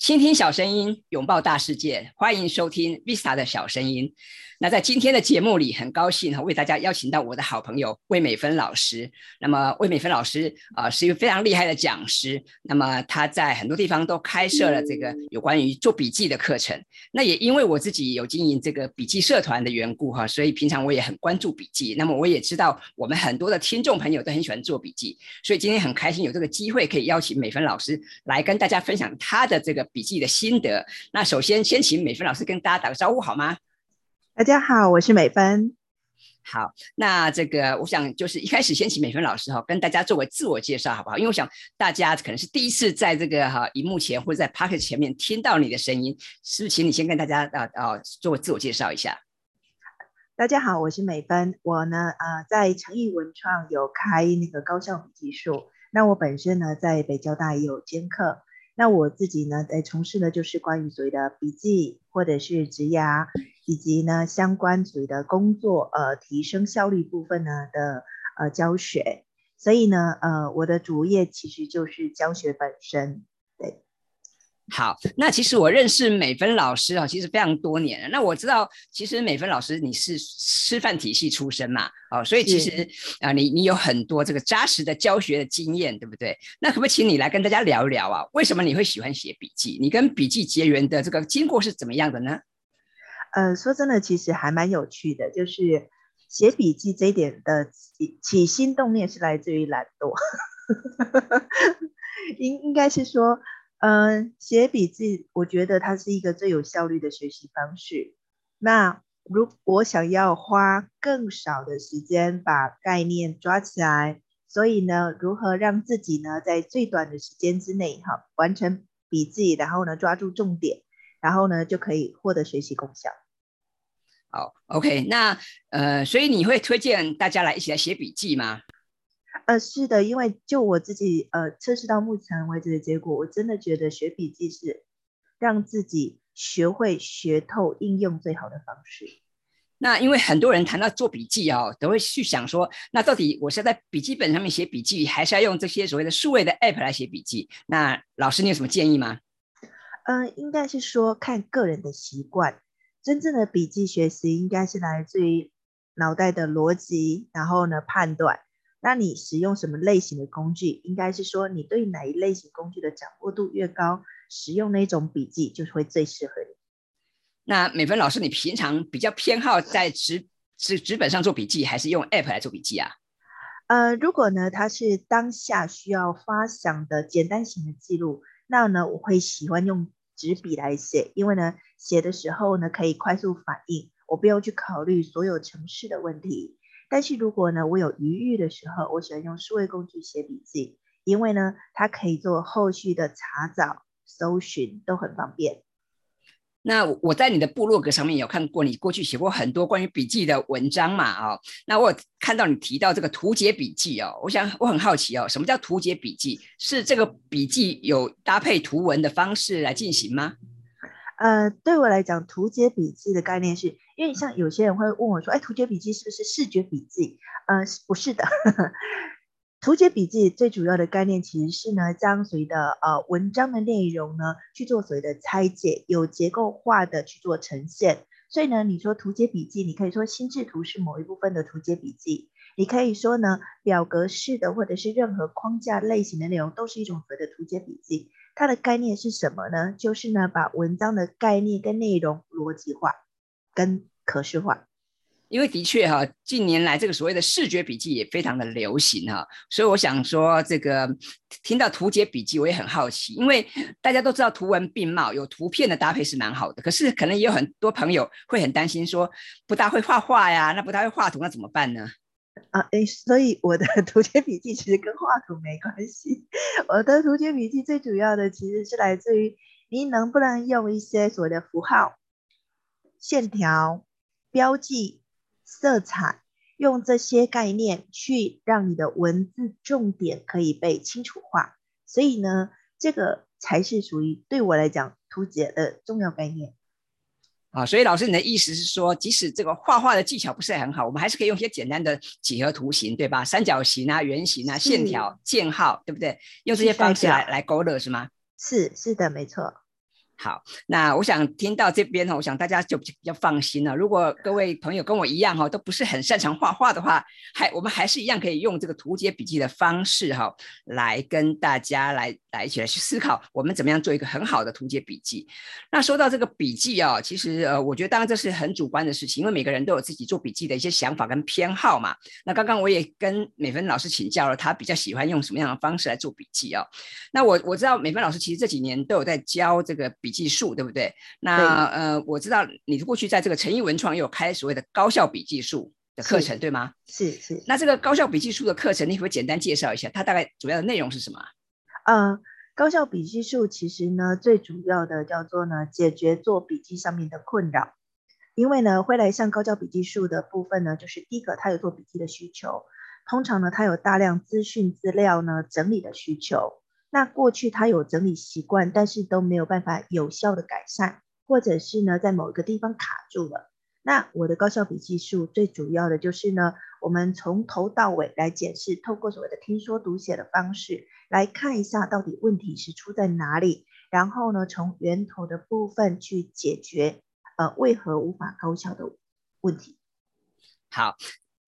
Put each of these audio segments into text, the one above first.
倾听小声音，拥抱大世界，欢迎收听 Vista 的小声音。那在今天的节目里，很高兴哈，为大家邀请到我的好朋友魏美芬老师。那么魏美芬老师啊、是一个非常厉害的讲师。那么他在很多地方都开设了这个有关于做笔记的课程。那也因为我自己有经营这个笔记社团的缘故哈，所以平常我也很关注笔记。那么我也知道我们很多的听众朋友都很喜欢做笔记，所以今天很开心有这个机会可以邀请美芬老师来跟大家分享他的这个笔记的心得。那首先先请美芬老师跟大家打个招呼好吗？大家好，我是美芬。好，那这个我想就是一开始先请美芬老师哈，跟大家做个自我介绍好不好？因为我想大家可能是第一次在这个哈荧幕前或者在 Podcast 前面听到你的声音，是不是？请你先跟大家啊啊做个自我介绍一下。大家好，我是美芬。我呢呃在诚毅文创有开那个高效笔记术，那我本身呢在北交大也有兼课。那我自己呢，在从事的就是关于所谓的笔记，或者是职涯，以及呢相关所谓的工作，呃，提升效率部分呢的呃教学。所以呢，呃，我的主业其实就是教学本身。好，那其实我认识美芬老师啊，其实非常多年了。那我知道，其实美芬老师你是师范体系出身嘛，哦，所以其实啊，你你有很多这个扎实的教学的经验，对不对？那可不可以请你来跟大家聊一聊啊？为什么你会喜欢写笔记？你跟笔记结缘的这个经过是怎么样的呢？呃，说真的，其实还蛮有趣的，就是写笔记这一点的起起心动念是来自于懒惰，应应该是说。嗯，写笔记，我觉得它是一个最有效率的学习方式。那如果想要花更少的时间把概念抓起来，所以呢，如何让自己呢在最短的时间之内哈完成笔记，然后呢抓住重点，然后呢就可以获得学习功效。好，OK，那呃，所以你会推荐大家来一起来写笔记吗？呃，是的，因为就我自己呃测试到目前为止的结果，我真的觉得学笔记是让自己学会学透应用最好的方式。那因为很多人谈到做笔记哦，都会去想说，那到底我是在笔记本上面写笔记，还是要用这些所谓的数位的 App 来写笔记？那老师，你有什么建议吗？嗯、呃，应该是说看个人的习惯。真正的笔记学习应该是来自于脑袋的逻辑，然后呢判断。那你使用什么类型的工具？应该是说你对哪一类型工具的掌握度越高，使用那种笔记就是会最适合你。那美芬老师，你平常比较偏好在纸纸纸本上做笔记，还是用 App 来做笔记啊？呃，如果呢，它是当下需要发想的简单型的记录，那呢，我会喜欢用纸笔来写，因为呢，写的时候呢，可以快速反应，我不用去考虑所有程式的问题。但是如果呢，我有余裕的时候，我喜欢用数位工具写笔记，因为呢，它可以做后续的查找、搜寻都很方便。那我在你的部落格上面有看过，你过去写过很多关于笔记的文章嘛？哦，那我看到你提到这个图解笔记哦，我想我很好奇哦，什么叫图解笔记？是这个笔记有搭配图文的方式来进行吗？呃，对我来讲，图解笔记的概念是，因为像有些人会问我说，哎，图解笔记是不是视觉笔记？呃，不是的，图解笔记最主要的概念其实是呢，将所谓的呃文章的内容呢去做所谓的拆解，有结构化的去做呈现。所以呢，你说图解笔记，你可以说心智图是某一部分的图解笔记，你可以说呢表格式的或者是任何框架类型的内容都是一种所谓的图解笔记。它的概念是什么呢？就是呢，把文章的概念跟内容逻辑化，跟可视化。因为的确哈、啊，近年来这个所谓的视觉笔记也非常的流行哈、啊，所以我想说，这个听到图解笔记，我也很好奇，因为大家都知道图文并茂，有图片的搭配是蛮好的，可是可能也有很多朋友会很担心说，不大会画画呀，那不大会画图，那怎么办呢？啊，诶，所以我的图解笔记其实跟画图没关系。我的图解笔记最主要的其实是来自于你能不能用一些所谓的符号、线条、标记、色彩，用这些概念去让你的文字重点可以被清楚化。所以呢，这个才是属于对我来讲图解的重要概念。啊，所以老师，你的意思是说，即使这个画画的技巧不是很好，我们还是可以用一些简单的几何图形，对吧？三角形啊、圆形啊、线条、箭号，对不对？用这些方式来来勾勒，是吗？是是的，没错。好，那我想听到这边哈，我想大家就比较放心了。如果各位朋友跟我一样哈，都不是很擅长画画的话，还我们还是一样可以用这个图解笔记的方式哈，来跟大家来来一起来去思考，我们怎么样做一个很好的图解笔记。那说到这个笔记啊，其实呃，我觉得当然这是很主观的事情，因为每个人都有自己做笔记的一些想法跟偏好嘛。那刚刚我也跟美芬老师请教了，他比较喜欢用什么样的方式来做笔记啊？那我我知道美芬老师其实这几年都有在教这个笔。笔记术对不对？那呃，我知道你过去在这个诚毅文创也有开所谓的高效笔记术的课程，对吗？是是。那这个高效笔记术的课程，你可不可以简单介绍一下？它大概主要的内容是什么？呃，高效笔记术其实呢，最主要的叫做呢，解决做笔记上面的困扰。因为呢，会来上高效笔记术的部分呢，就是第一个，他有做笔记的需求，通常呢，他有大量资讯资料呢整理的需求。那过去他有整理习惯，但是都没有办法有效的改善，或者是呢，在某一个地方卡住了。那我的高效笔记术最主要的就是呢，我们从头到尾来检视，透过所谓的听说读写的方式来看一下到底问题是出在哪里，然后呢，从源头的部分去解决，呃，为何无法高效的问题。好。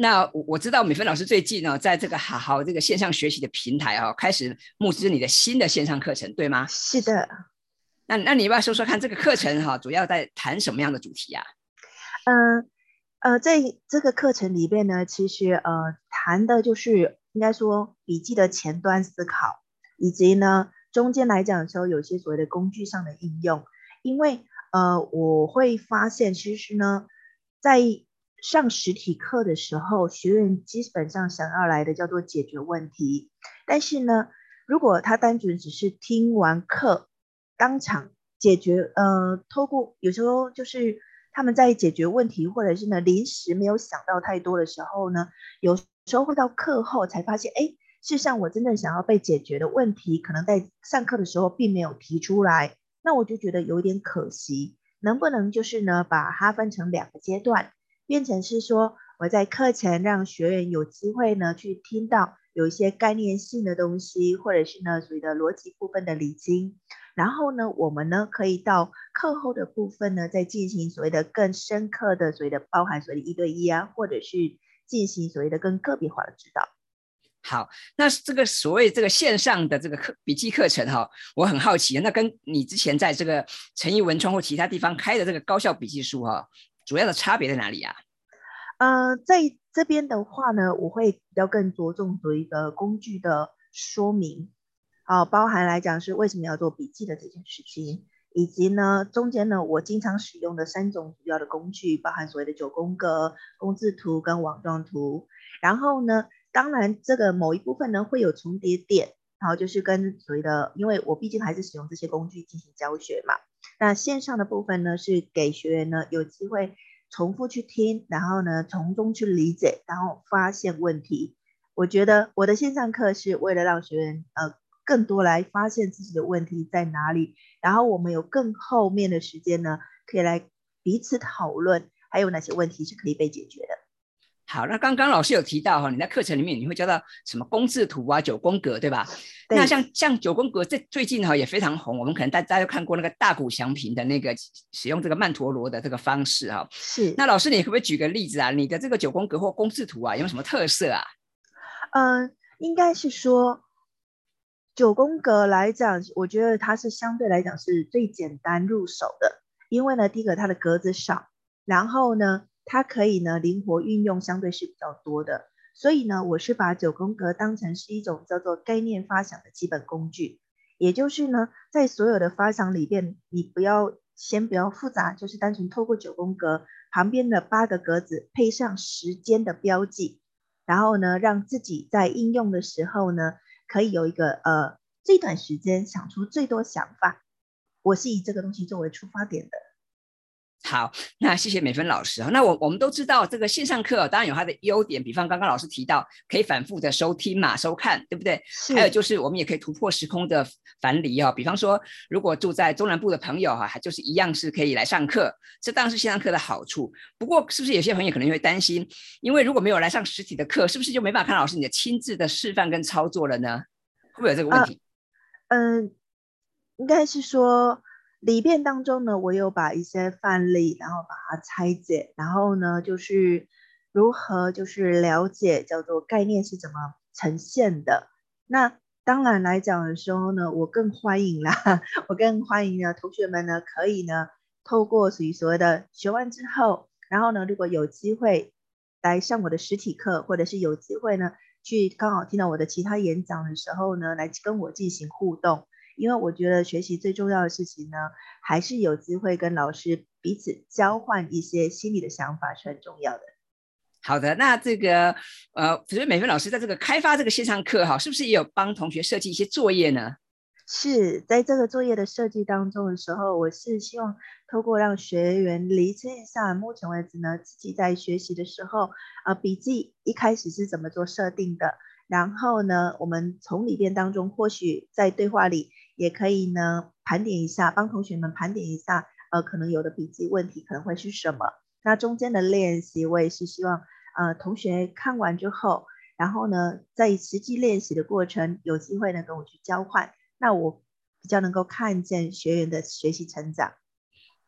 那我知道美芬老师最近呢，在这个好好这个线上学习的平台哦，开始募资你的新的线上课程，对吗？是的。那那你要不要说说看这个课程哈，主要在谈什么样的主题啊？嗯呃，在这个课程里边呢，其实呃谈的就是应该说笔记的前端思考，以及呢中间来讲的时候，有些所谓的工具上的应用。因为呃我会发现，其实呢在上实体课的时候，学员基本上想要来的叫做解决问题。但是呢，如果他单纯只是听完课，当场解决，呃，透过有时候就是他们在解决问题，或者是呢临时没有想到太多的时候呢，有时候会到课后才发现，哎，事实上我真正想要被解决的问题，可能在上课的时候并没有提出来。那我就觉得有点可惜。能不能就是呢，把它分成两个阶段？变成是说，我在课前让学员有机会呢，去听到有一些概念性的东西，或者是呢，所谓的逻辑部分的理清。然后呢，我们呢可以到课后的部分呢，再进行所谓的更深刻的所谓的包含所谓的一对一啊，或者是进行所谓的更个别化的指导。好，那这个所谓这个线上的这个课笔记课程哈，我很好奇，那跟你之前在这个诚毅文创或其他地方开的这个高效笔记书哈。主要的差别在哪里呀？呃，在这边的话呢，我会比较更着重做一个工具的说明，好，包含来讲是为什么要做笔记的这件事情，以及呢中间呢我经常使用的三种主要的工具，包含所谓的九宫格、工字图跟网状图。然后呢，当然这个某一部分呢会有重叠点，然后就是跟所谓的，因为我毕竟还是使用这些工具进行教学嘛。那线上的部分呢，是给学员呢有机会重复去听，然后呢从中去理解，然后发现问题。我觉得我的线上课是为了让学员呃更多来发现自己的问题在哪里，然后我们有更后面的时间呢，可以来彼此讨论，还有哪些问题是可以被解决的。好，那刚刚老师有提到哈，你在课程里面你会教到什么工字图啊、九宫格，对吧？对。那像像九宫格，这最近哈也非常红，我们可能大家都看过那个大谷祥平的那个使用这个曼陀罗的这个方式哈。是。那老师，你可不可以举个例子啊？你的这个九宫格或工字图啊，有什么特色啊？嗯、呃，应该是说九宫格来讲，我觉得它是相对来讲是最简单入手的，因为呢，第一个它的格子少，然后呢。它可以呢灵活运用，相对是比较多的，所以呢，我是把九宫格当成是一种叫做概念发想的基本工具，也就是呢，在所有的发想里边，你不要先不要复杂，就是单纯透过九宫格旁边的八个格子配上时间的标记，然后呢，让自己在应用的时候呢，可以有一个呃最短时间想出最多想法。我是以这个东西作为出发点的。好，那谢谢美芬老师啊。那我我们都知道这个线上课当然有它的优点，比方刚刚老师提到可以反复的收听嘛、收看，对不对？还有就是我们也可以突破时空的樊篱哦。比方说，如果住在中南部的朋友哈，还就是一样是可以来上课，这当然是线上课的好处。不过，是不是有些朋友可能会担心，因为如果没有来上实体的课，是不是就没办法看老师你的亲自的示范跟操作了呢？会不会有这个问题？嗯、呃。呃应该是说里面当中呢，我有把一些范例，然后把它拆解，然后呢，就是如何就是了解叫做概念是怎么呈现的。那当然来讲的时候呢，我更欢迎啦，我更欢迎呢同学们呢可以呢透过属于所谓的学完之后，然后呢，如果有机会来上我的实体课，或者是有机会呢去刚好听到我的其他演讲的时候呢，来跟我进行互动。因为我觉得学习最重要的事情呢，还是有机会跟老师彼此交换一些心里的想法是很重要的。好的，那这个呃，所以美芬老师在这个开发这个线上课哈，是不是也有帮同学设计一些作业呢？是在这个作业的设计当中的时候，我是希望透过让学员厘清一下，目前为止呢，自己在学习的时候，呃，笔记一开始是怎么做设定的，然后呢，我们从里边当中或许在对话里。也可以呢，盘点一下，帮同学们盘点一下，呃，可能有的笔记问题可能会是什么？那中间的练习，我也是希望，呃，同学看完之后，然后呢，在实际练习的过程，有机会呢跟我去交换，那我比较能够看见学员的学习成长。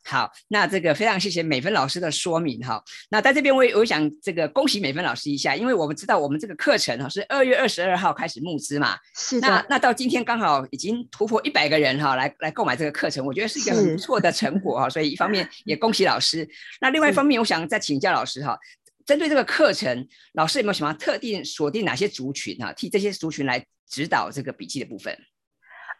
好，那这个非常谢谢美芬老师的说明哈。那在这边我也我想这个恭喜美芬老师一下，因为我们知道我们这个课程哈是二月二十二号开始募资嘛，是的。那那到今天刚好已经突破一百个人哈来来购买这个课程，我觉得是一个很不错的成果哈。所以一方面也恭喜老师，那另外一方面我想再请教老师哈，针对这个课程，老师有没有什么特定锁定哪些族群哈，替这些族群来指导这个笔记的部分？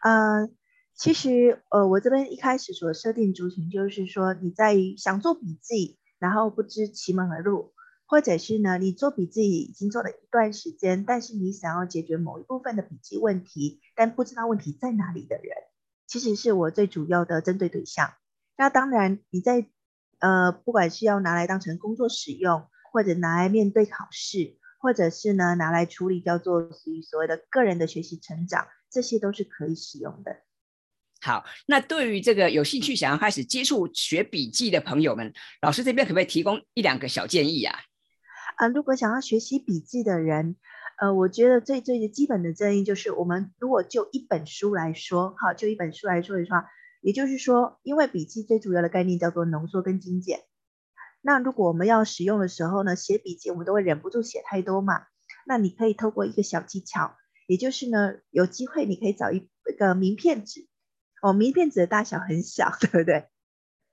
嗯、uh。其实，呃，我这边一开始所设定族群就是说，你在想做笔记，然后不知其门而入，或者是呢，你做笔记已经做了一段时间，但是你想要解决某一部分的笔记问题，但不知道问题在哪里的人，其实是我最主要的针对对象。那当然，你在呃，不管是要拿来当成工作使用，或者拿来面对考试，或者是呢拿来处理叫做属于所谓的个人的学习成长，这些都是可以使用的。好，那对于这个有兴趣想要开始接触学笔记的朋友们，老师这边可不可以提供一两个小建议啊？啊，如果想要学习笔记的人，呃，我觉得最最基本的建议就是，我们如果就一本书来说，哈，就一本书来说的话，也就是说，因为笔记最主要的概念叫做浓缩跟精简。那如果我们要使用的时候呢，写笔记我们都会忍不住写太多嘛，那你可以透过一个小技巧，也就是呢，有机会你可以找一一个名片纸。哦，名片纸的大小很小，对不对？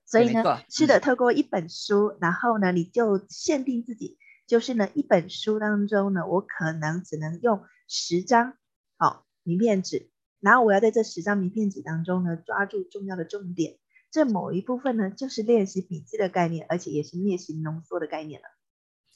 所以呢，是的，透过一本书，然后呢，你就限定自己，就是呢，一本书当中呢，我可能只能用十张好名片纸，然后我要在这十张名片纸当中呢，抓住重要的重点，这某一部分呢，就是练习笔记的概念，而且也是练习浓缩的概念了。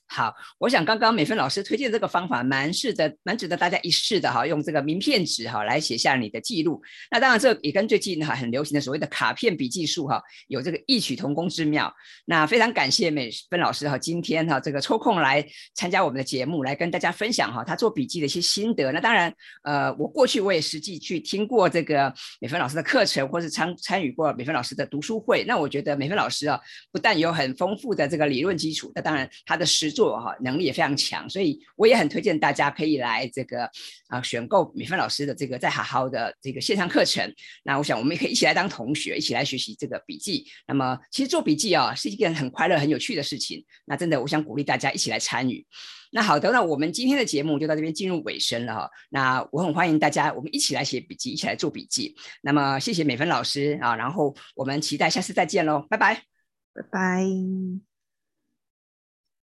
好，我想刚刚美芬老师推荐这个方法蛮适的，蛮值得大家一试的哈。用这个名片纸哈来写下你的记录，那当然这也跟最近哈很流行的所谓的卡片笔记术哈有这个异曲同工之妙。那非常感谢美芬老师哈今天哈这个抽空来参加我们的节目，来跟大家分享哈他做笔记的一些心得。那当然呃我过去我也实际去听过这个美芬老师的课程，或是参参与过美芬老师的读书会。那我觉得美芬老师啊不但有很丰富的这个理论基础，那当然他的实做哈能力也非常强，所以我也很推荐大家可以来这个啊选购美芬老师的这个再好好的这个线上课程。那我想我们也可以一起来当同学，一起来学习这个笔记。那么其实做笔记啊是一件很快乐、很有趣的事情。那真的我想鼓励大家一起来参与。那好的，那我们今天的节目就到这边进入尾声了哈。那我很欢迎大家，我们一起来写笔记，一起来做笔记。那么谢谢美芬老师啊，然后我们期待下次再见喽，拜拜，拜拜。